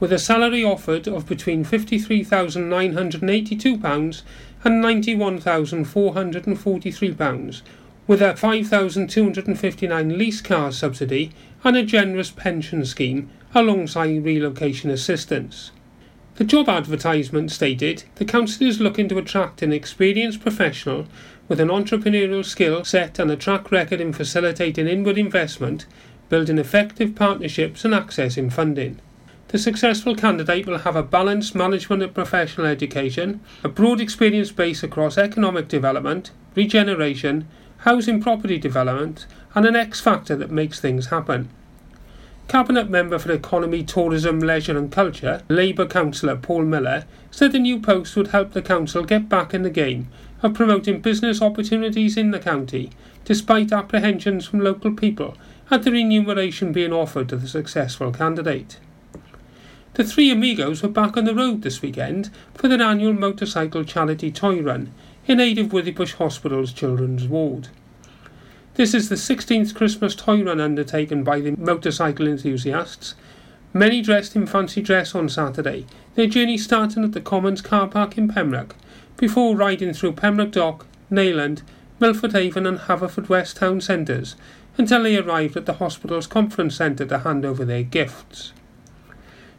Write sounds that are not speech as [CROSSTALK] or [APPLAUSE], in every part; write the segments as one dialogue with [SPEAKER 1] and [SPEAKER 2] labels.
[SPEAKER 1] with a salary offered of between £53,982 and £91,443, with a £5,259 lease car subsidy and a generous pension scheme alongside relocation assistance. The job advertisement stated the council is looking to attract an experienced professional with an entrepreneurial skill set and a track record in facilitating inward investment, building effective partnerships and accessing funding. The successful candidate will have a balanced management and professional education, a broad experience base across economic development, regeneration, housing property development, and an X factor that makes things happen. Cabinet Member for Economy, Tourism, Leisure and Culture, Labour Councillor Paul Miller, said the new post would help the council get back in the game of promoting business opportunities in the county, despite apprehensions from local people at the remuneration being offered to the successful candidate. The three amigos were back on the road this weekend for their annual motorcycle charity toy run in aid of Withybush Hospital's Children's Ward. This is the 16th Christmas toy run undertaken by the motorcycle enthusiasts. Many dressed in fancy dress on Saturday, their journey starting at the Commons car park in Pembroke, before riding through Pembroke Dock, Neyland, Milford Haven and Haverfordwest town centres until they arrived at the hospital's conference centre to hand over their gifts.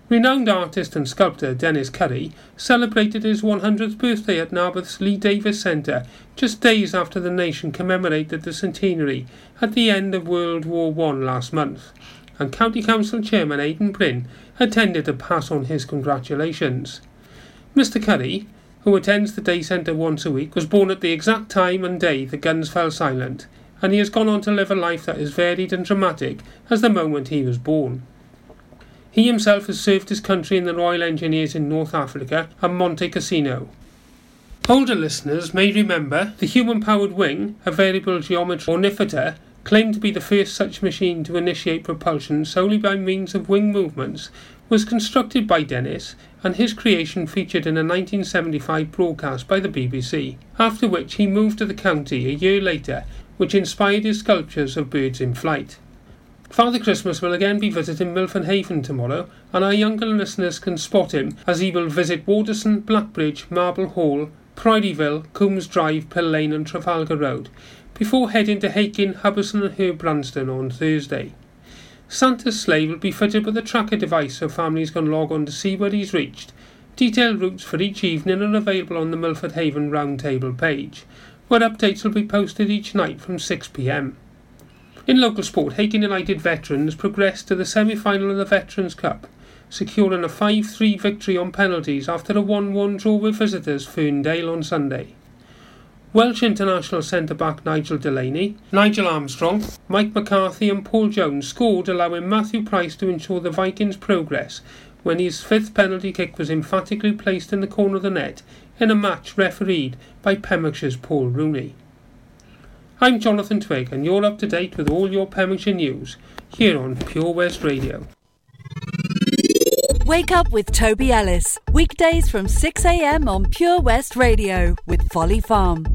[SPEAKER 1] Renowned artist and sculptor Dennis Curry celebrated his 100th birthday at Narberth's Lee Davis Centre just days after the nation commemorated the centenary at the end of World War I last month, and County Council Chairman Aidan Bryn attended to pass on his congratulations. Mr. Curry, who attends the day centre once a week, was born at the exact time and day the guns fell silent, and he has gone on to live a life that is varied and dramatic as the moment he was born. He himself has served his country in the Royal Engineers in North Africa and Monte Cassino. Older listeners may remember the human powered wing, a variable geometry ornithopter, claimed to be the first such machine to initiate propulsion solely by means of wing movements, was constructed by Dennis and his creation featured in a 1975 broadcast by the BBC, after which he moved to the county a year later, which inspired his sculptures of birds in flight. Father Christmas will again be visiting Milford Haven tomorrow, and our younger listeners can spot him as he will visit Warderson, Blackbridge, Marble Hall, Prideyville, Coombs Drive, Pill Lane, and Trafalgar Road, before heading to Hakin, Hubberston, and Herbrandston on Thursday. Santa's sleigh will be fitted with a tracker device so families can log on to see where he's reached. Detailed routes for each evening are available on the Milford Haven Roundtable page, where updates will be posted each night from 6pm. In local sport, Hakin United veterans progressed to the semi final of the Veterans Cup, securing a 5 3 victory on penalties after a 1 1 draw with visitors Ferndale on Sunday. Welsh international centre back Nigel Delaney, Nigel Armstrong, Mike McCarthy, and Paul Jones scored, allowing Matthew Price to ensure the Vikings' progress when his fifth penalty kick was emphatically placed in the corner of the net in a match refereed by Pembrokeshire's Paul Rooney. I'm Jonathan Twig, and you're up to date with all your Pembrokeshire news here on Pure West Radio.
[SPEAKER 2] Wake up with Toby Ellis, weekdays from 6am on Pure West Radio with Folly Farm.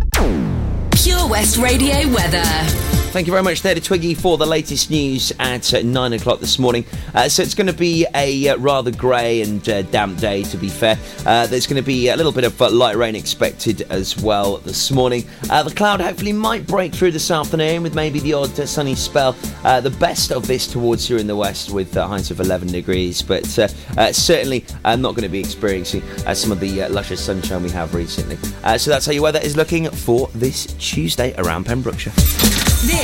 [SPEAKER 3] Pure West Radio weather.
[SPEAKER 4] Thank you very much there to Twiggy for the latest news at uh, 9 o'clock this morning. Uh, so it's going to be a uh, rather grey and uh, damp day, to be fair. Uh, there's going to be a little bit of uh, light rain expected as well this morning. the cloud hopefully might break through this afternoon with maybe the odd sunny spell. the best of this towards here in the west with highs of 11 degrees, but certainly I'm not going to be experiencing some of the luscious sunshine we have recently. so that's how your weather is looking for this Tuesday around Pembrokeshire.
[SPEAKER 3] This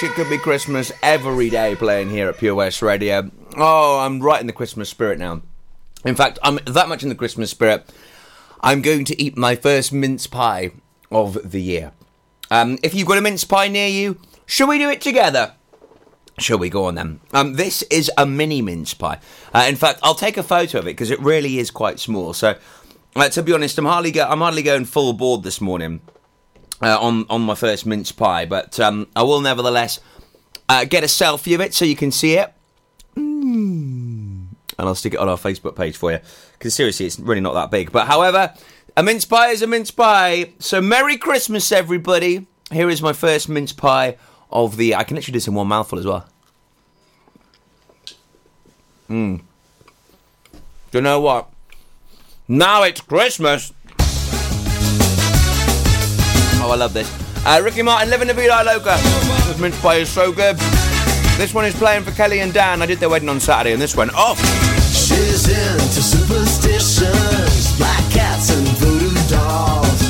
[SPEAKER 3] Wish it could be Christmas every day
[SPEAKER 4] playing here at Pure West Radio. Oh, I'm right in the Christmas spirit now. In fact, I'm that much in the Christmas spirit, I'm going to eat my first mince pie of the year. Um, if you've got a mince pie near you, shall we do it together? Shall we go on then? Um, this is a mini mince pie. Uh, in fact, I'll take a photo of it because it really is quite small. So, uh, to be honest, I'm hardly go- I'm hardly going full board this morning uh, on on my first mince pie, but um, I will nevertheless uh, get a selfie of it so you can see it, mm. and I'll stick it on our Facebook page for you. Because seriously, it's really not that big. But however, a mince pie is a mince pie. So Merry Christmas, everybody! Here is my first mince pie of the. I can literally do this in one mouthful as well. Mmm. Do you know what? Now it's Christmas. Oh, I love this. Uh, Ricky Martin, Living the Vida Loca. This mince pie is so good. This one is playing for Kelly and Dan. I did their wedding on Saturday, and this went off.
[SPEAKER 5] She's into superstitions, black cats and voodoo dolls.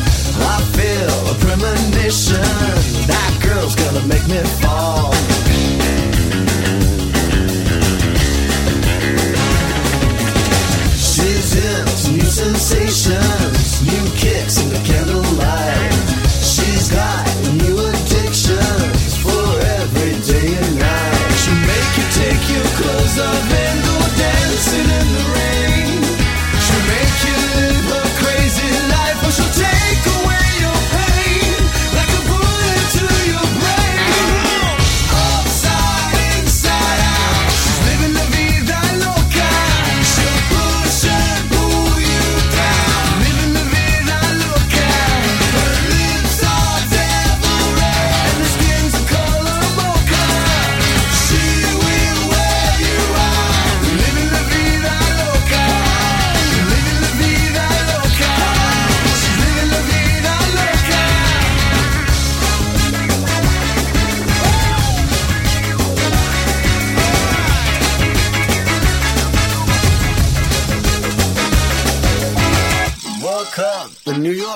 [SPEAKER 5] I feel a premonition. That girl's gonna make me fall. She's into new sensations, new kicks in the candlelight. She's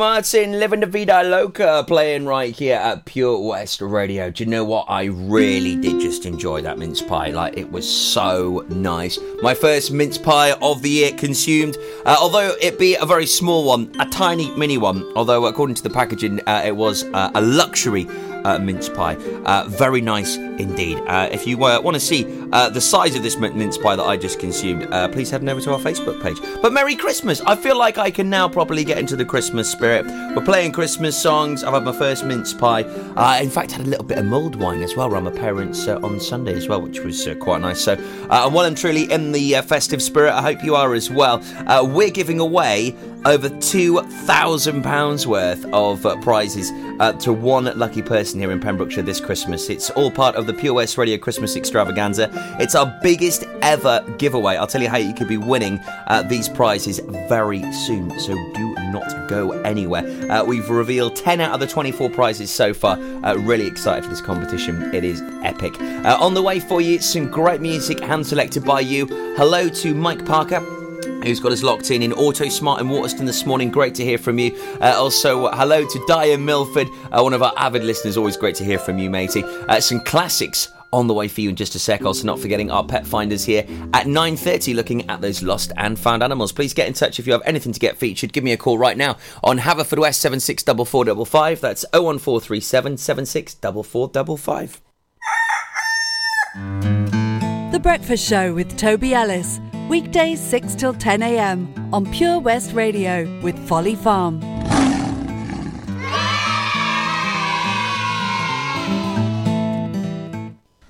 [SPEAKER 4] Martin, Living the Vida Loca, playing right here at Pure West Radio. Do you know what? I really did just enjoy that mince pie. Like, it was so nice. My first mince pie of the year consumed, uh, although it be a very small one, a tiny mini one. Although, according to the packaging, uh, it was uh, a luxury uh, mince pie. Uh, very nice indeed. Uh, if you uh, want to see uh, the size of this mince pie that I just consumed, please head over to our Facebook page. But Merry Christmas! I feel like I can now properly get into the Christmas spirit. We're playing Christmas songs. I've had my first mince pie. In fact, had a little bit of mulled wine as well around my parents on Sunday as well, which was quite nice. So, and while I'm truly in the festive spirit, I hope you are as well. We're giving away over £2,000 worth of uh, prizes uh, to one lucky person here in Pembrokeshire this Christmas. It's all part of the Pure West Radio Christmas Extravaganza. It's our biggest ever giveaway. I'll tell you how you could be winning uh, these prizes very soon, so do not go anywhere. Uh, we've revealed 10 out of the 24 prizes so far. Uh, really excited for this competition. It is epic. Uh, on the way for you, some great music hand selected by you. Hello to Mike Parker who's got us locked in in Auto Smart in Waterston this morning. Great to hear from you. Uh, also, hello to Diane Milford, uh, one of our avid listeners. Always great to hear from you, matey. Uh, some classics on the way for you in just a sec. Also, not forgetting our pet finders here at 9.30 looking at those lost and found animals. Please get in touch if you have anything to get featured. Give me a call right now on Haverfordwest 764455. That's 01437 764455.
[SPEAKER 2] The Breakfast Show with Toby Ellis. Weekdays 6 till 10 a.m. on Pure West Radio with Folly Farm.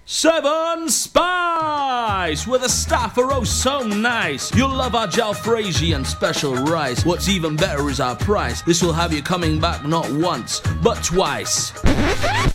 [SPEAKER 6] Seven Spice! Where the staff are oh so nice. You'll love our jalfrezi and special rice. What's even better is our price. This will have you coming back not once, but twice.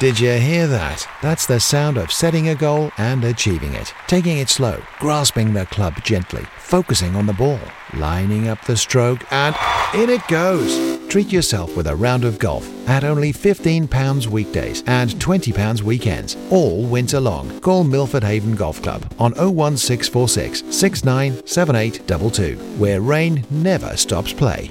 [SPEAKER 7] Did you hear that? That's the sound of setting a goal and achieving it. Taking it slow, grasping the club gently, focusing on the ball, lining up the stroke, and in it goes. Treat yourself with a round of golf at only £15 weekdays and £20 weekends, all winter long. Call Milford Haven Golf Club on 01646 697822, where rain never stops play.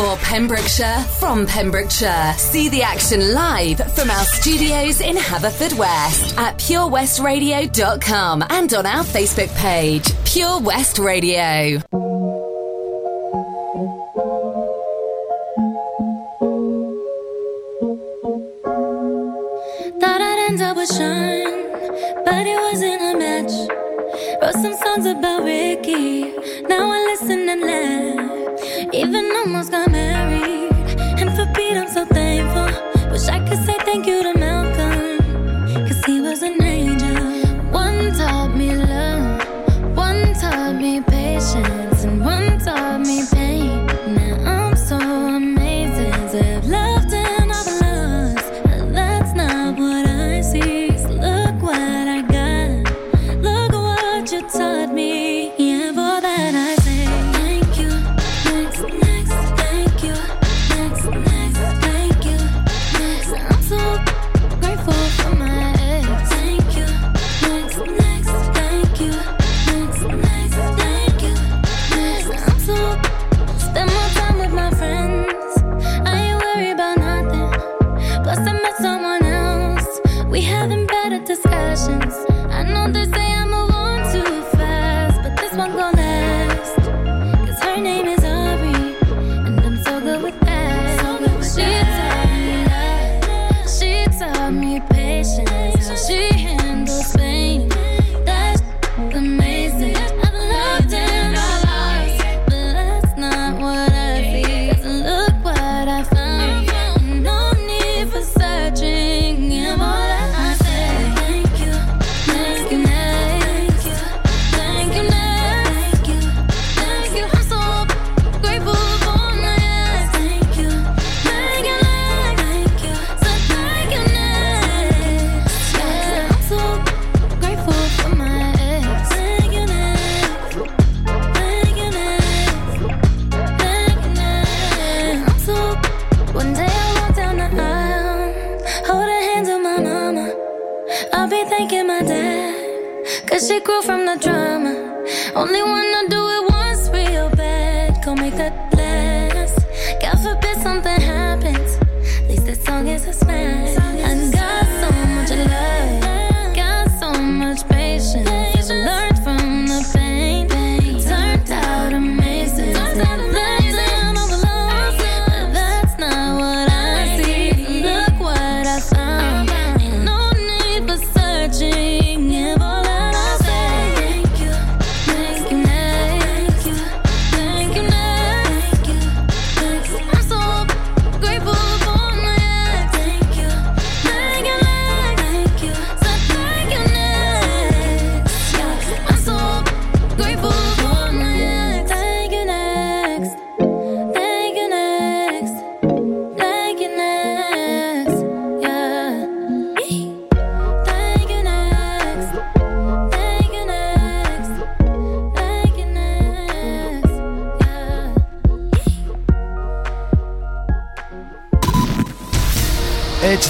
[SPEAKER 8] For Pembrokeshire, from Pembrokeshire. See the action live from our studios in Haverfordwest at purewestradio.com and on our Facebook page, Pure West Radio.
[SPEAKER 9] Thought I'd end up with Sean, but it wasn't a match. Wrote some songs about Ricky, now I listen and laugh. Even almost got married, and for Pete I'm so thankful. Wish I could say thank you to Malcolm, cause he was an angel.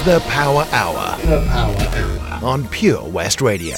[SPEAKER 7] the
[SPEAKER 3] Power Hour. The Power Hour. On Pure West Radio.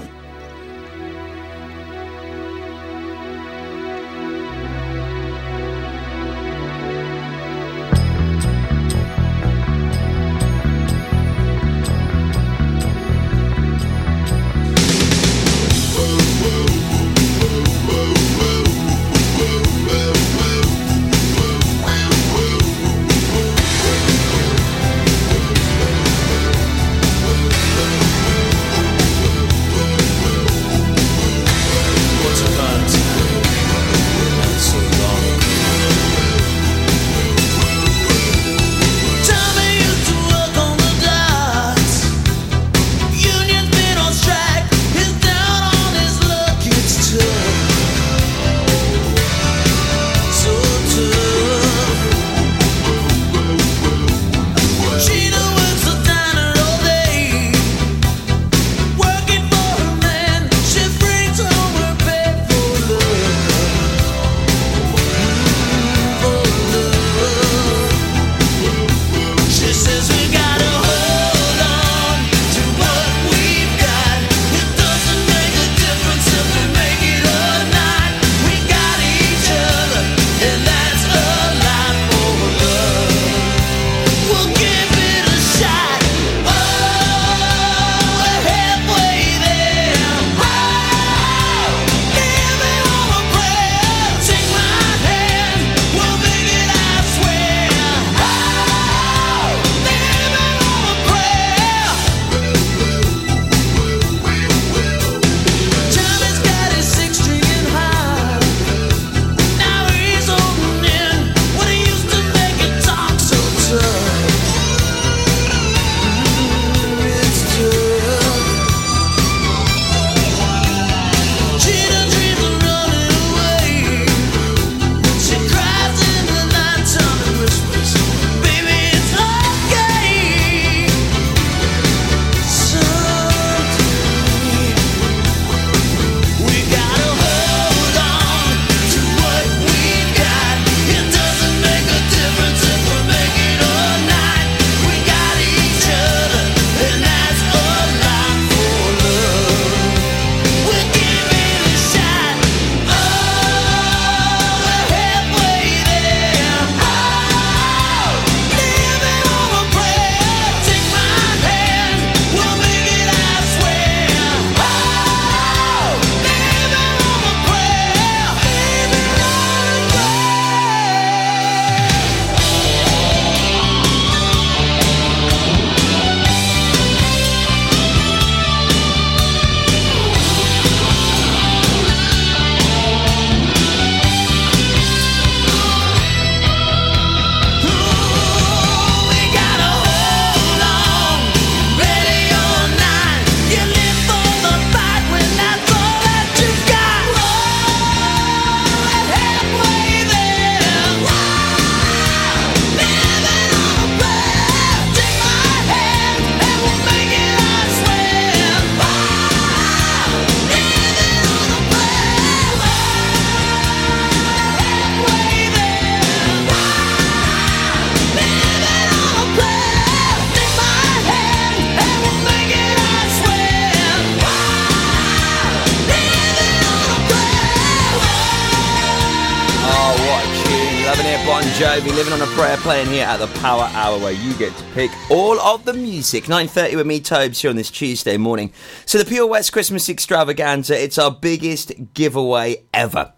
[SPEAKER 4] Here at the Power Hour where you get to pick all of the music. 9.30 with me, Tobes, here on this Tuesday morning. So the Pure West Christmas Extravaganza, it's our biggest giveaway ever.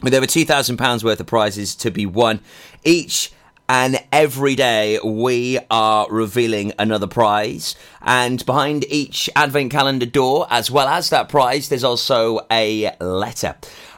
[SPEAKER 4] With over £2,000 worth of prizes to be won each and every day we are revealing another prize. And behind each advent calendar door, as well as that prize, there's also a letter.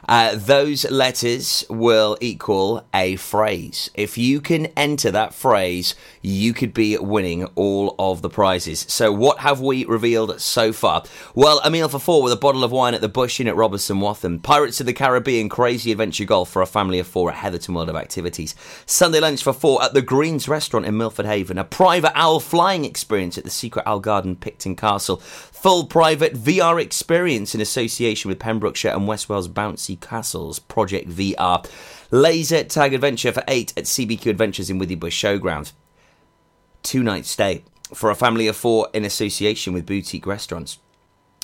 [SPEAKER 4] Uh, those letters will equal a phrase. If you can enter that phrase, you could be winning all of the prizes. So, what have we revealed so far? Well, a meal for four with a bottle of wine at the Bush Inn at Robeston Wathen. Pirates of the Caribbean Crazy Adventure Golf for a family of four at Heatherton World of Activities. Sunday lunch for four at the Greens Restaurant in Milford Haven. A private owl flying experience at the Secret Owl Garden, Picton Castle. Full private VR experience in association with Pembrokeshire and West Wales Bouncy Castles Project VR. Laser Tag Adventure for 8 at CBQ Adventures in Withybush Showground. Two night stay for a family of four in association with boutique restaurants.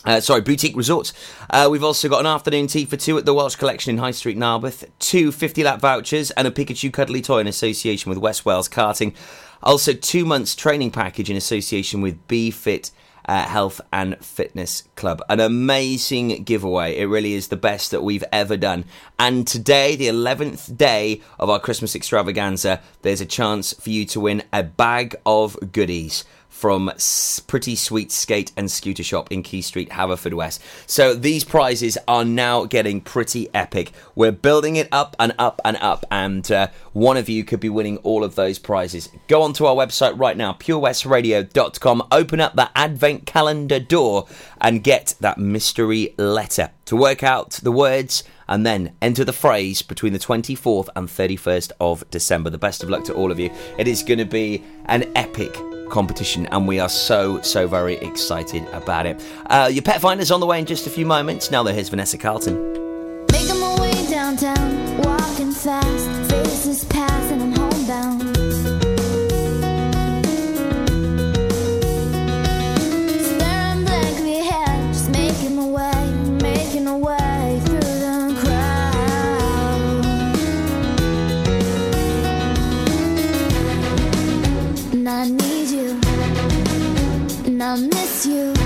[SPEAKER 4] Uh, sorry, boutique resorts. Uh, we've also got an afternoon tea for two at the Welsh Collection in High Street, Narberth. Two 50 lap vouchers and a Pikachu cuddly toy in association with West Wales Karting. Also, two months training package in association with B Fit uh, Health and Fitness Club. An amazing giveaway. It really is the best that we've ever done. And today, the 11th day of our Christmas extravaganza, there's a chance for you to win a bag of goodies from Pretty Sweet Skate and Scooter Shop in Quay Street, Haverfordwest. So these prizes are now getting pretty epic. We're building it up and up and up, and uh, one of you could be winning all of those prizes. Go onto our website right now, purewestradio.com, open up that advent calendar door, and get that mystery letter to work out the words and then enter the phrase between the 24th and 31st of December. The best of luck to all of you. It is going to be an epic competition and we are so so very excited about it uh, your pet finder's on the way in just a few moments now though here's vanessa carlton
[SPEAKER 10] way downtown, you,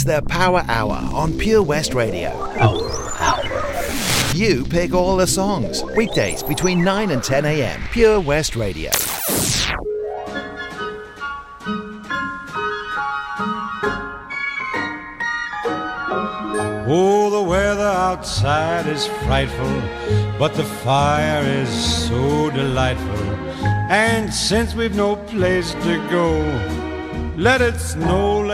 [SPEAKER 7] It's the Power Hour on Pure West Radio. You pick all the songs. Weekdays between 9 and 10 a.m. Pure West Radio.
[SPEAKER 11] Oh, the weather outside is frightful, but the fire is so delightful. And since we've no place to go, let it snow,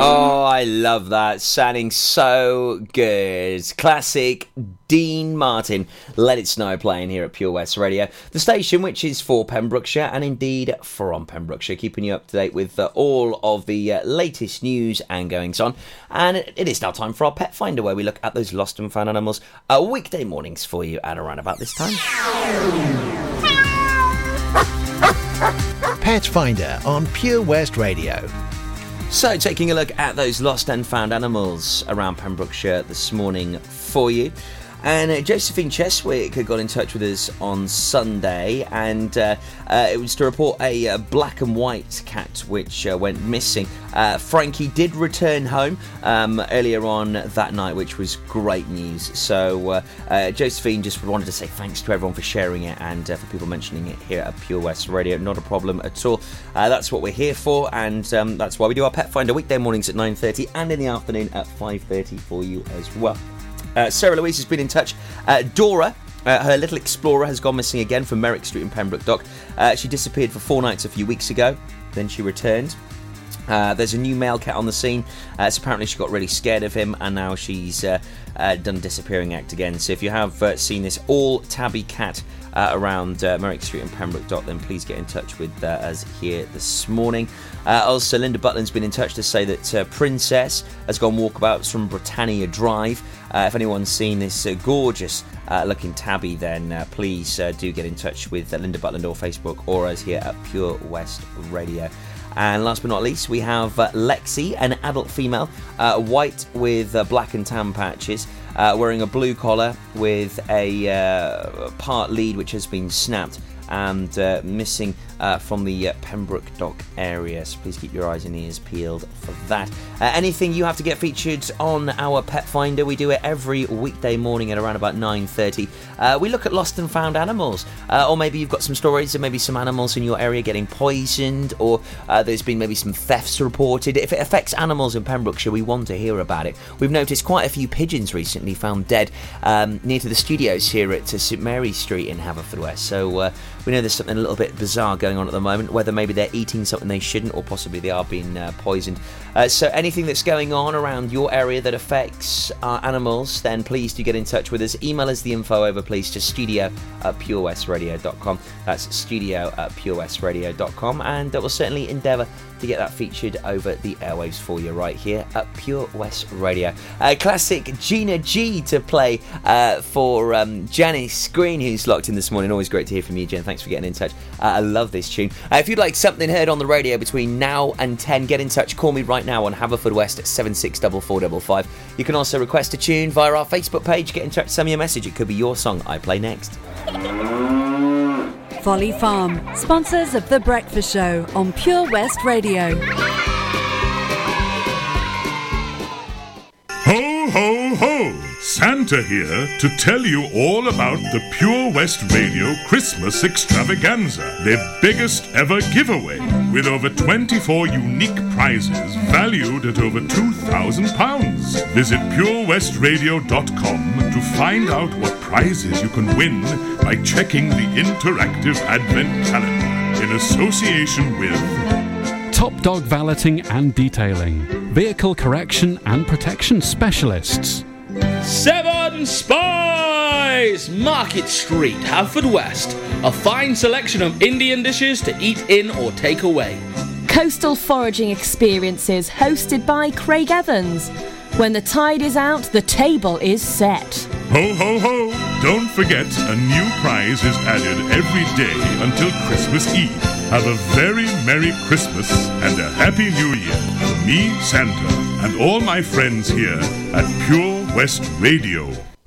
[SPEAKER 4] Oh, I love that. Sounding so good. Classic Dean Martin. Let It Snow playing here at Pure West Radio. The station which is for Pembrokeshire and indeed from Pembrokeshire, keeping you up to date with uh, all of the uh, latest news and goings on. And it, is now time for our Pet Finder where we look at those lost and found animals uh, weekday mornings for you at around about this time.
[SPEAKER 7] Pet Finder on Pure West Radio.
[SPEAKER 4] So, taking a look at those lost and found animals around Pembrokeshire this morning for you. And uh, Josephine Cheswick got in touch with us on Sunday, and uh, uh, it was to report a uh, black and white cat which uh, went missing. Uh, Frankie did return home um, earlier on that night, which was great news. So, Josephine just wanted to say thanks to everyone for sharing it and for people mentioning it here at Pure West Radio. Not a problem at all. That's what we're here for, and um, that's why we do our Pet Finder weekday mornings at 9:30 and in the afternoon at 5:30 for you as well. Uh, Sarah Louise has been in touch. Uh, Dora. Uh, her little explorer has gone missing again from Meyrick Street in Pembroke Dock. Uh, she disappeared for four nights a few weeks ago, then she returned. Uh, there's a new male cat on the scene. Uh, so apparently, she got really scared of him, and now she's done disappearing act again. So if you have seen this all tabby cat uh, around uh, Meyrick Street and Pembroke Dock, then please get in touch with uh, us here this morning. Also, Linda Butland's been in touch to say that Princess has gone walkabouts from Britannia Drive. Uh, if anyone's seen this uh, gorgeous uh, looking tabby, then uh, please uh, do get in touch with uh, Linda Butland or Facebook or us here at Pure West Radio. And last but not least, we have Lexi, an adult female, white with black and tan patches, wearing a blue collar with a part lead which has been snapped and uh, missing uh, from the uh, Pembroke Dock area. So please keep your eyes and ears peeled for that. Anything you have to get featured on our Pet Finder, we do it every weekday morning at around about 9.30. Uh, we look at lost and found animals. Or maybe you've got some stories of maybe some animals in your area getting poisoned or there's been maybe some thefts reported. If it affects animals in Pembrokeshire, we want to hear about it. We've noticed quite a few pigeons recently found dead um, near to the studios here at St Mary Street in Haverfordwest. So uh, we know there's something a little bit bizarre going on at the moment, whether maybe they're eating something they shouldn't or possibly they are being uh, poisoned. Uh, so anything that's going on around your area that affects our animals, then please do get in touch with us. Email us the info over, please, to studio at purewestradio.com. That's studio at purewestradio.com, and uh, we'll certainly endeavour to get that featured over the airwaves for you right here at Pure West Radio. Uh, classic Gina G to play uh, for um, Janice Green, who's locked in this morning. Always great to hear from you, Jen. Thanks for getting in touch. Uh, I love this tune. Uh, if you'd like something heard on the radio between now and 10, get in touch. Call me right now on Haverfordwest at 764455. You can also request a tune via our Facebook page. Get in touch, send me a message. It could be your song I play next. [LAUGHS]
[SPEAKER 2] Folly Farm, sponsors of The Breakfast Show on Pure West Radio.
[SPEAKER 12] Ho, ho, ho! Santa here to tell you all about the Pure West Radio Christmas Extravaganza, their biggest ever giveaway, with over 24 unique prizes valued at over £2,000. Visit purewestradio.com to find out what prizes you can win by checking the interactive Advent calendar in association with
[SPEAKER 13] Top Dog Valeting and Detailing, Vehicle Correction and Protection Specialists.
[SPEAKER 6] Seven Spice! Market Street, Haverfordwest. A fine selection of Indian dishes to eat in or take away.
[SPEAKER 14] Coastal foraging experiences hosted by Craig Evans. When the tide is out, the table is set.
[SPEAKER 12] Ho, ho, ho! Don't forget, a new prize is added every day until Christmas Eve. Have a very Merry Christmas and a Happy New Year from me, Santa, and all my friends here at Pure West Radio.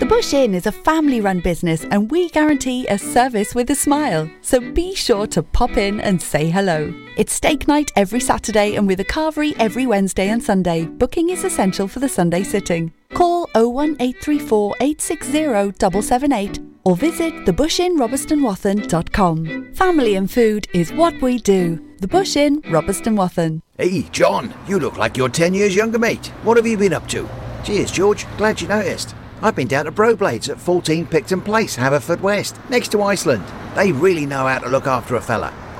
[SPEAKER 2] The Bush Inn is a family run business and we guarantee a service with a smile. So be sure to pop in and say hello. It's steak night every Saturday and with a carvery every Wednesday and Sunday. Booking is essential for the Sunday sitting. Call 01834 860 778 or visit thebushinrobertsonwathen.com. Family and food is what we do. The Bush Inn, Robeston Wathen.
[SPEAKER 7] Hey, John, you look like you're 10 years younger, mate. What have you been up to? Cheers, George. Glad you noticed. I've been down to Bro Blades at 14 Picton Place, Haverfordwest, next to Iceland. They really know how to look after a fella.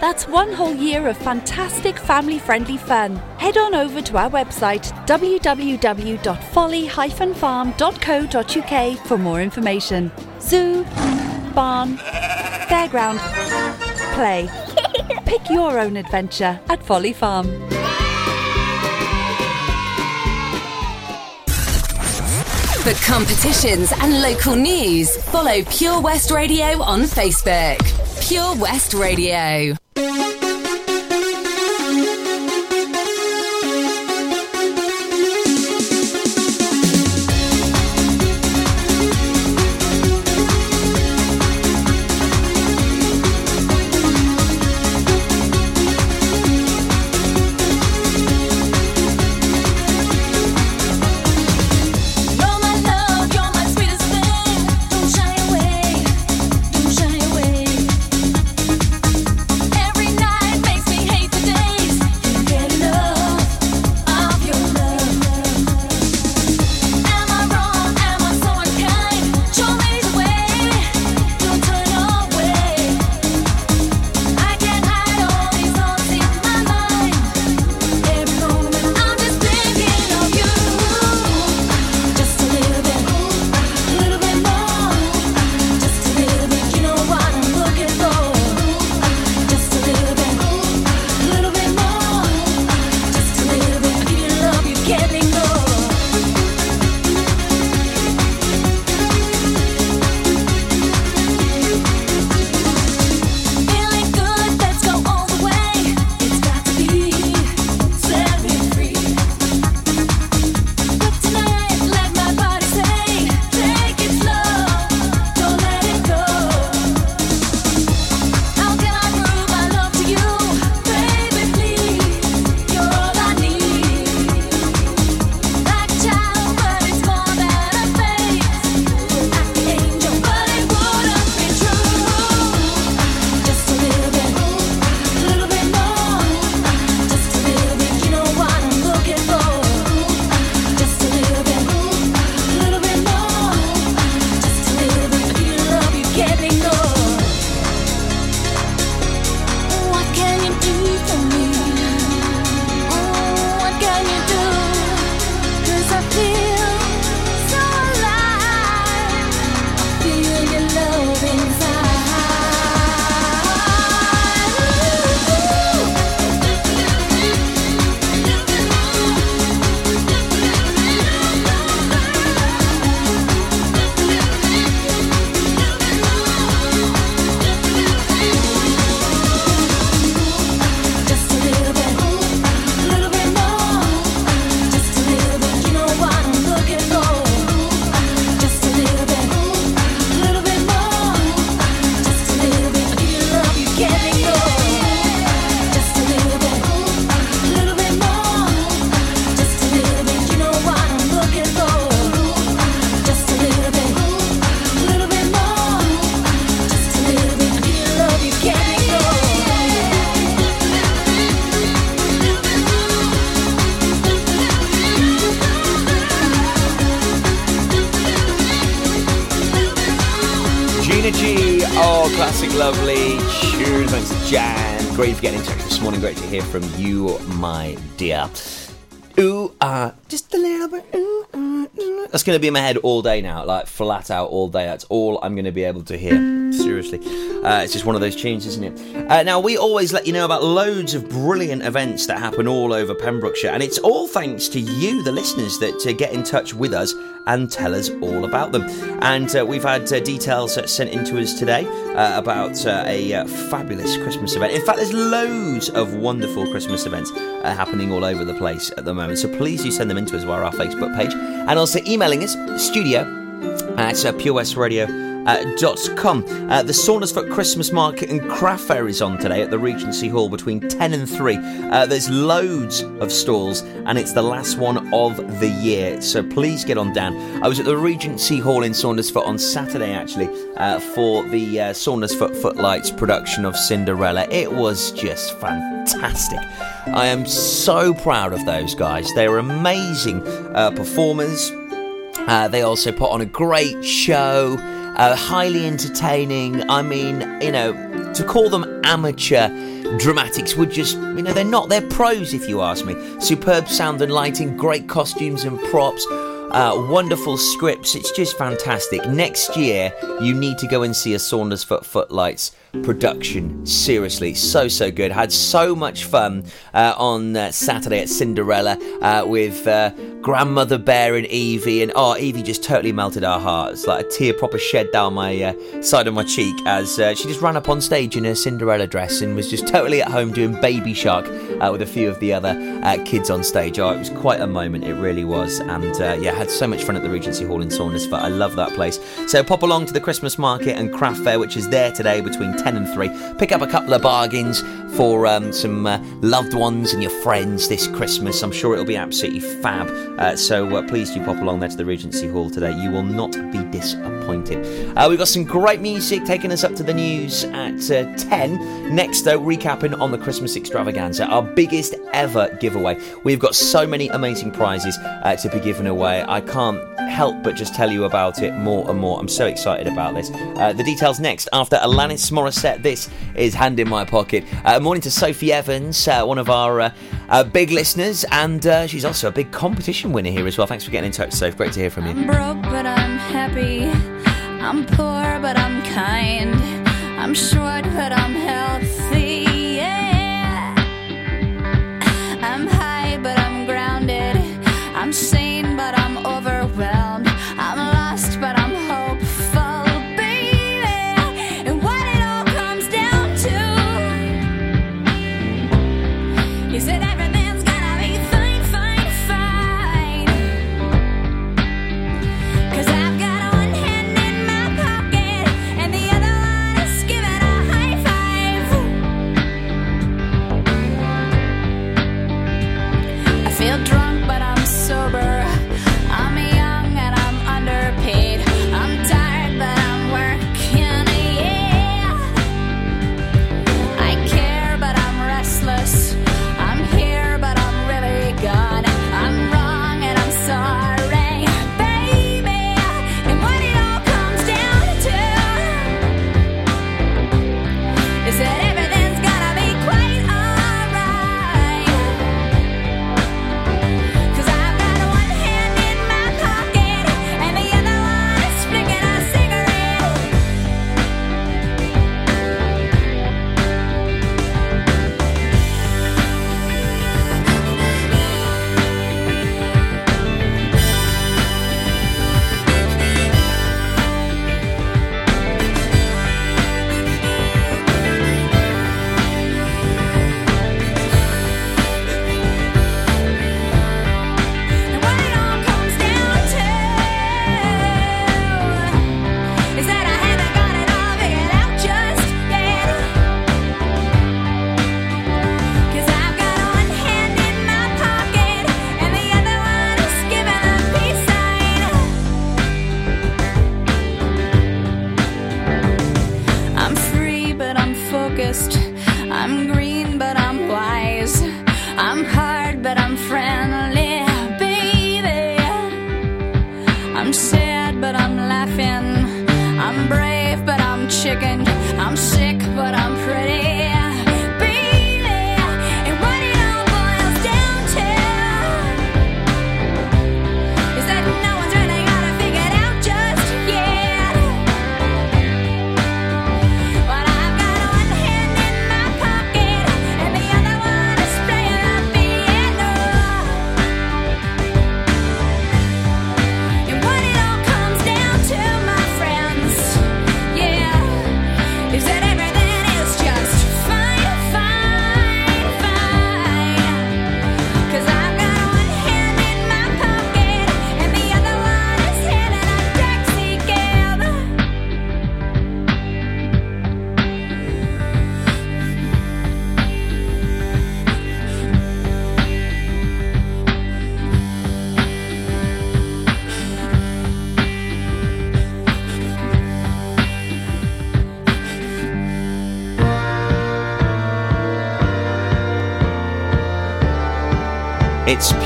[SPEAKER 2] That's one whole year of fantastic family friendly fun. Head on over to our website www.folly-farm.co.uk for more information. Zoo, barn, fairground, play. [LAUGHS] Pick your own adventure at Folly Farm.
[SPEAKER 8] For competitions and local news, follow Pure West Radio on Facebook. Pure West Radio.
[SPEAKER 4] Jan. Great for getting in touch this morning. Great to hear from you, my dear. Ooh, ah, just a little bit. Ooh, ah, ooh. That's going to be in my head all day now, like flat out all day. That's all I'm going to be able to hear. Seriously. Uh, it's just one of those tunes, isn't it? Uh, now, we always let you know about loads of brilliant events that happen all over Pembrokeshire, and it's all thanks to you, the listeners, that uh, get in touch with us and tell us all about them. And uh, we've had uh, details uh, sent in to us today uh, about uh, a uh, fabulous Christmas event. In fact, there's loads of wonderful Christmas events happening all over the place at the moment. So please do send them in to us via our Facebook page and also emailing us, studio at uh, purewestradio.com. Uh. Uh, the Saundersfoot Christmas Market and Craft Fair is on today at the Regency Hall between 10 and 3. Uh, there's loads of stalls and it's the last one of the year, so please get on down. I was at the Regency Hall in Saundersfoot on Saturday actually uh, for the uh, Saundersfoot Footlights production of Cinderella. It was just fantastic. I am so proud of those guys. They're amazing uh, performers. Uh, they also put on a great show, uh, highly entertaining. I mean, you know, to call them amateur dramatics would just, you know, they're not. They're pros, if you ask me. Superb sound and lighting, great costumes and props. Uh, wonderful scripts. It's just fantastic. Next year, you need to go and see a Saundersfoot Footlights production. Seriously, so so good. Had so much fun uh, on uh, Saturday at Cinderella uh, with uh, grandmother Bear and Evie, and oh, Evie just totally melted our hearts. Like a tear proper shed down my uh, side of my cheek as uh, she just ran up on stage in her Cinderella dress and was just totally at home doing Baby Shark with a few of the other kids on stage. Oh, it was quite a moment. It really was, and yeah, had so much fun at the Regency Hall in Saundersfoot. I love that place. So pop along to the Christmas market and craft fair, which is there today between 10 and 3. Pick up a couple of bargains for um, some uh, loved ones and your friends this Christmas. I'm sure it'll be absolutely fab. Uh, so uh, please do pop along there to the Regency Hall today. You will not be disappointed. Uh, we've got some great music taking us up to the news at uh, 10. Next, though, recapping on the Christmas extravaganza, our biggest ever giveaway. We've got so many amazing prizes uh, to be given away. I can't help but just tell you about it more and more. I'm so excited about this. The details next after Alanis Morissette. This is Hand in My Pocket. Morning to Sophie Evans, uh, one of our uh, uh, big listeners, and she's also a big competition winner here as well. Thanks for getting in touch, Soph. Great to hear from you.
[SPEAKER 10] I'm broke, but I'm happy. I'm poor, but I'm kind. I'm short, but I'm healthy.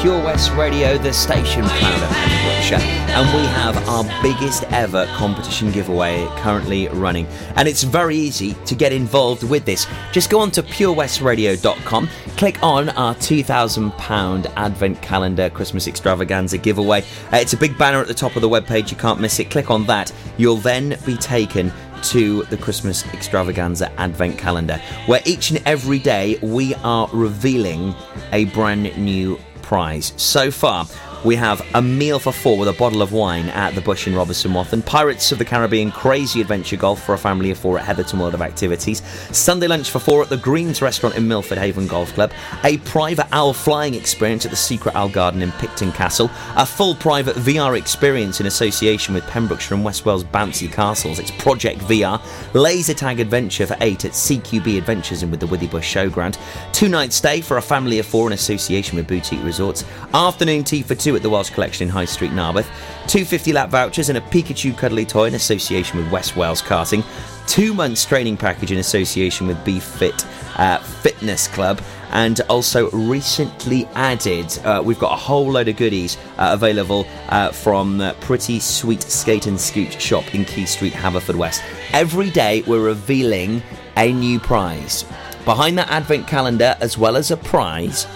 [SPEAKER 4] Pure West Radio, the station proud of Pembrokeshire, and we have our biggest ever competition giveaway currently running. And it's very easy to get involved with this. Just go on to purewestradio.com, click on our £2,000 Advent Calendar Christmas Extravaganza giveaway. Uh, it's a big banner at the top of the webpage, you can't miss it. Click on that, you'll then be taken to the Christmas Extravaganza Advent Calendar, where each and every day we are revealing a brand new prize. So far, we have a meal for four with a bottle of wine at the Bush in Robeston Wathen, Pirates of the Caribbean Crazy Adventure Golf for a family of four at Heatherton World of Activities, Sunday lunch for four at the Greens Restaurant in Milford Haven Golf Club, a private owl flying experience at the Secret Owl Garden in Picton Castle, a full private VR experience in association with Pembrokeshire and West Wales Bouncy Castles. It's Project VR, laser tag adventure for eight at CQB Adventures and with the Withybush Showground, two night stay for a family of four in association with Boutique Resorts, afternoon tea for two at the Welsh Collection in High Street, Narberth, two 50 lap vouchers and a Pikachu cuddly toy in association with West Wales Karting, two months training package in association with Be Fit uh, Fitness Club, and also recently added, uh, we've got a whole load of goodies uh, available uh, from uh, Pretty Sweet Skate and Scoot shop in Quay Street, Haverfordwest. Every day we're revealing a new prize. Behind that advent calendar, as well as a prize,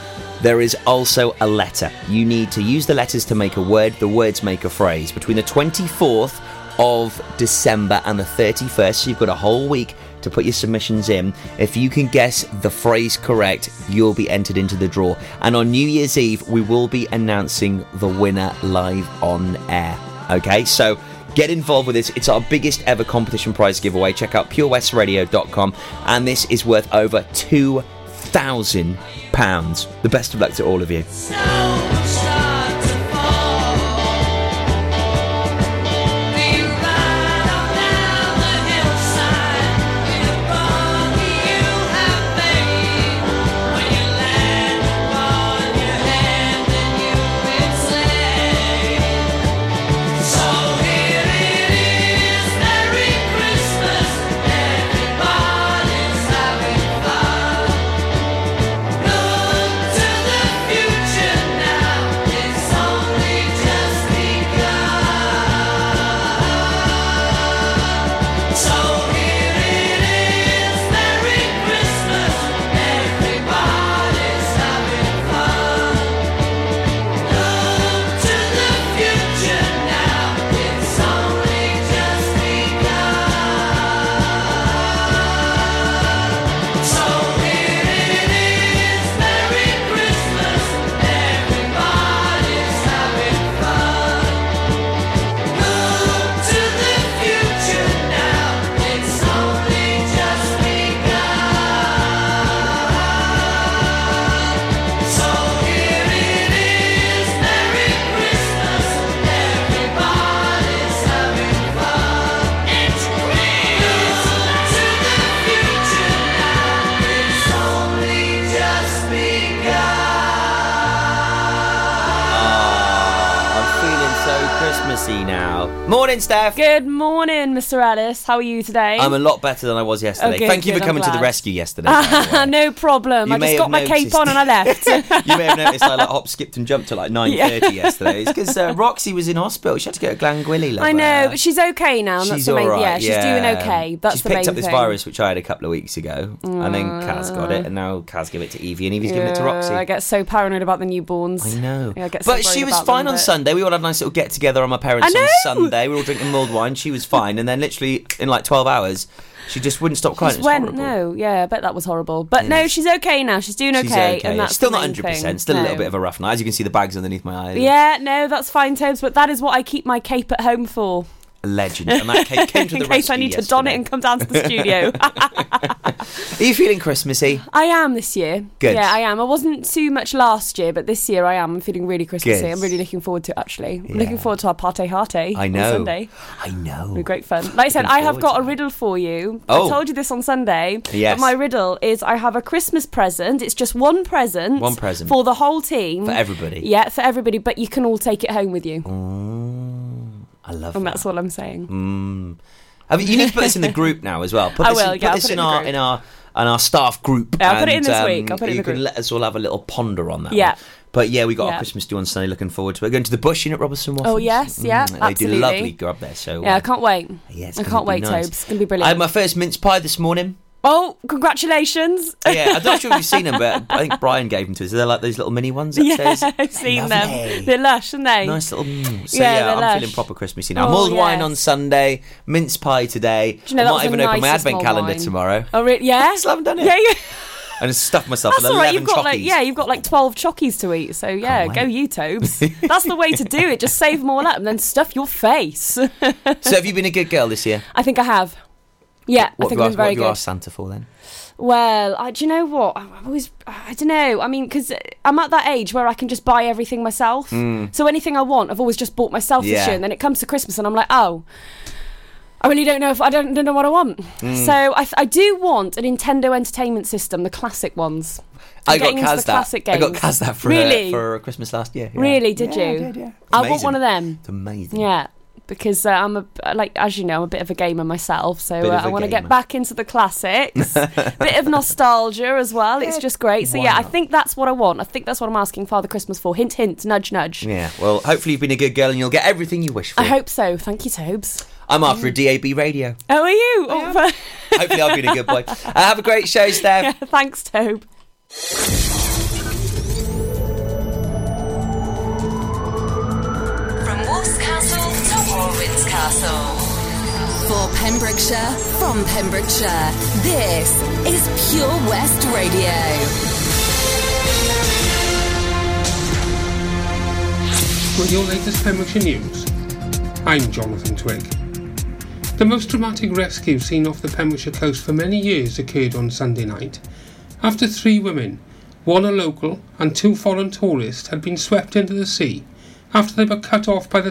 [SPEAKER 4] there is also a letter. You need to use the letters to make a word, the words make a phrase. Between the 24th of December and the 31st, so you've got a whole week to put your submissions in. If you can guess the phrase correct, you'll be entered into the draw. And on New Year's Eve, we will be announcing the winner live on air. Okay, so get involved with this. It's our biggest ever competition prize giveaway. Check out purewestradio.com, and this is worth over £2,000. The best of luck to all of you. Morning, Steph.
[SPEAKER 14] Good morning, Mr. Ellis. How are you today?
[SPEAKER 4] I'm a lot better than I was yesterday.
[SPEAKER 14] Oh, good,
[SPEAKER 4] Thank you
[SPEAKER 14] good,
[SPEAKER 4] for coming to the rescue yesterday. [LAUGHS] way.
[SPEAKER 14] no problem.
[SPEAKER 4] You
[SPEAKER 14] I just got my cape on and I left. [LAUGHS]
[SPEAKER 4] you may have noticed I like hop, skipped, and jumped at like 9.30 [LAUGHS]
[SPEAKER 14] Yeah.
[SPEAKER 4] yesterday. It's because uh, Roxy was in hospital. She had to get a Glangwili. love
[SPEAKER 14] I know, but she's okay now.
[SPEAKER 4] She's
[SPEAKER 14] the main,
[SPEAKER 4] all right.
[SPEAKER 14] Yeah, she's doing okay. That's
[SPEAKER 4] she's
[SPEAKER 14] the
[SPEAKER 4] picked
[SPEAKER 14] main
[SPEAKER 4] up this
[SPEAKER 14] thing.
[SPEAKER 4] virus, which I had a couple of weeks ago, and then Kaz got it, and now Kaz gave it to Evie, and Evie's giving it to Roxy.
[SPEAKER 14] I get so paranoid about the newborns.
[SPEAKER 4] I know.
[SPEAKER 14] Yeah, I so
[SPEAKER 4] But she was fine on Sunday. We all had a nice little get together on my parents on
[SPEAKER 14] know.
[SPEAKER 4] Sunday. We were all drinking mulled wine. She was fine, and then literally in like twelve hours, she just wouldn't stop crying. Was
[SPEAKER 14] went,
[SPEAKER 4] horrible.
[SPEAKER 14] no, yeah, I bet that was horrible. But no, she's okay now. She's doing
[SPEAKER 4] She's
[SPEAKER 14] okay,
[SPEAKER 4] okay.
[SPEAKER 14] and that's
[SPEAKER 4] Still not hundred percent. Still a little bit of a rough night. As you can see, the bags underneath my eyes.
[SPEAKER 14] Yeah, no, that's fine, Tobes. But that is what I keep my cape at home for.
[SPEAKER 4] Legend. And that came, came to [LAUGHS]
[SPEAKER 14] in case I need to don it and come down to the studio. [LAUGHS] [LAUGHS]
[SPEAKER 4] Are you feeling Christmassy?
[SPEAKER 14] I am this year.
[SPEAKER 4] Good.
[SPEAKER 14] Yeah, I am. I wasn't too much last year, but this year I am. I'm feeling really Christmassy.
[SPEAKER 4] Good.
[SPEAKER 14] I'm really looking forward to it, actually. I'm
[SPEAKER 4] Yeah.
[SPEAKER 14] looking forward to our party hearty
[SPEAKER 4] I
[SPEAKER 14] on
[SPEAKER 4] know.
[SPEAKER 14] Sunday.
[SPEAKER 4] I know.
[SPEAKER 14] It'll be great fun. Like I said, I have got a riddle for you.
[SPEAKER 4] Oh.
[SPEAKER 14] I told you this on Sunday.
[SPEAKER 4] Yes.
[SPEAKER 14] But my riddle is I have a Christmas present. It's just one present.
[SPEAKER 4] One present.
[SPEAKER 14] For the whole team.
[SPEAKER 4] For everybody.
[SPEAKER 14] Yeah, for everybody, but you can all take it home with you. Oh.
[SPEAKER 4] I love
[SPEAKER 14] and that's all I'm saying.
[SPEAKER 4] Mm. I mean, you need to put this in the group now as well. [LAUGHS] Put
[SPEAKER 14] I
[SPEAKER 4] this
[SPEAKER 14] will,
[SPEAKER 4] in,
[SPEAKER 14] yeah,
[SPEAKER 4] put this in,
[SPEAKER 14] in
[SPEAKER 4] our in our in our staff group.
[SPEAKER 14] Yeah, I'll put it in this
[SPEAKER 4] um,
[SPEAKER 14] week, I'll put it in the group.
[SPEAKER 4] you can let us all have a little ponder on that.
[SPEAKER 14] Yeah.
[SPEAKER 4] one. But yeah, we got
[SPEAKER 14] Yeah.
[SPEAKER 4] our Christmas do on Sunday. Looking forward to it. We're going to the bush in at Robertson Waffles.
[SPEAKER 14] Oh, yes, yeah,
[SPEAKER 4] Mm, They do lovely grub there. So
[SPEAKER 14] Yeah, I
[SPEAKER 4] uh,
[SPEAKER 14] can't wait.
[SPEAKER 4] yeah,
[SPEAKER 14] I can't wait,
[SPEAKER 4] nice.
[SPEAKER 14] Tobes. It's going to be brilliant.
[SPEAKER 4] I had my first mince pie this morning.
[SPEAKER 14] Oh, congratulations.
[SPEAKER 4] yeah, I'm not sure if you've seen them, but [LAUGHS] I think Brian gave them to us. They're like those little mini ones
[SPEAKER 14] Yeah. [LAUGHS] I've seen
[SPEAKER 4] Lovely.
[SPEAKER 14] them. They're lush, aren't they?
[SPEAKER 4] Nice little. Mm. So
[SPEAKER 14] Yeah,
[SPEAKER 4] yeah, I'm
[SPEAKER 14] lush.
[SPEAKER 4] feeling proper Christmassy now.
[SPEAKER 14] Oh,
[SPEAKER 4] Mulled wine on Sunday, mince pie today.
[SPEAKER 14] You know
[SPEAKER 4] I might even open my advent calendar
[SPEAKER 14] wine?
[SPEAKER 4] tomorrow.
[SPEAKER 14] Oh, really? Yeah.
[SPEAKER 4] Still haven't done it.
[SPEAKER 14] Yeah, yeah. [LAUGHS]
[SPEAKER 4] And stuff myself
[SPEAKER 14] That's
[SPEAKER 4] with
[SPEAKER 14] all right.
[SPEAKER 4] 11
[SPEAKER 14] You've got like yeah, you've got like twelve chockies to eat. So yeah, go you, Tobes. That's the way to do it. Just save them all up and then stuff your face.
[SPEAKER 4] so have you been a good girl this year?
[SPEAKER 14] I think I have. Yeah,
[SPEAKER 4] What
[SPEAKER 14] I think
[SPEAKER 4] have you
[SPEAKER 14] I've
[SPEAKER 4] asked,
[SPEAKER 14] been very
[SPEAKER 4] what you
[SPEAKER 14] good.
[SPEAKER 4] asked Santa for then?
[SPEAKER 14] Well, I, do you know what? I- I've always, I don't know. I mean, because I'm at that age where I can just buy everything myself.
[SPEAKER 4] Mm.
[SPEAKER 14] So anything I want, I've always just bought myself this
[SPEAKER 4] Yeah.
[SPEAKER 14] year. And then it comes to Christmas, and I'm like, oh, I really don't know if I don't, don't know what I want.
[SPEAKER 4] Mm.
[SPEAKER 14] So I, I do want a Nintendo Entertainment System, the classic ones. I'm
[SPEAKER 4] I got
[SPEAKER 14] getting
[SPEAKER 4] Kaz
[SPEAKER 14] the
[SPEAKER 4] that.
[SPEAKER 14] classic
[SPEAKER 4] I got
[SPEAKER 14] games.
[SPEAKER 4] Kaz that for,
[SPEAKER 14] really,
[SPEAKER 4] uh, for Christmas last year. yeah.
[SPEAKER 14] really, did
[SPEAKER 4] Yeah,
[SPEAKER 14] you?
[SPEAKER 4] I did, yeah.
[SPEAKER 14] I want one of them.
[SPEAKER 4] It's amazing.
[SPEAKER 14] Yeah. Because uh, I'm a like as you know, I'm a bit of a gamer myself, so
[SPEAKER 4] Bit
[SPEAKER 14] uh,
[SPEAKER 4] of
[SPEAKER 14] I
[SPEAKER 4] a
[SPEAKER 14] want to get back into the classics. [LAUGHS] bit of nostalgia as well. It's just great. So
[SPEAKER 4] why
[SPEAKER 14] yeah, I think that's what I want. I think that's what I'm asking Father Christmas for. Hint, hint, nudge, nudge.
[SPEAKER 4] Yeah, well, hopefully you've been a good girl and you'll get everything you wish for.
[SPEAKER 14] I hope so. Thank you, Tobes.
[SPEAKER 4] I'm after a DAB radio.
[SPEAKER 14] How are you? Oh, [LAUGHS]
[SPEAKER 4] Hopefully I've been a good boy. [LAUGHS] Uh, have a great show, Steph.
[SPEAKER 14] yeah, thanks, Tobe.
[SPEAKER 8] From Wolf's Castle to Warwin's Castle. For Pembrokeshire, from Pembrokeshire, this is Pure West Radio.
[SPEAKER 1] With your latest Pembrokeshire news, I'm Jonathan Twig. The most dramatic rescue seen off the Pembrokeshire coast for many years occurred on Sunday night, after three women, one a local and two foreign tourists, had been swept into the sea after they were cut off by the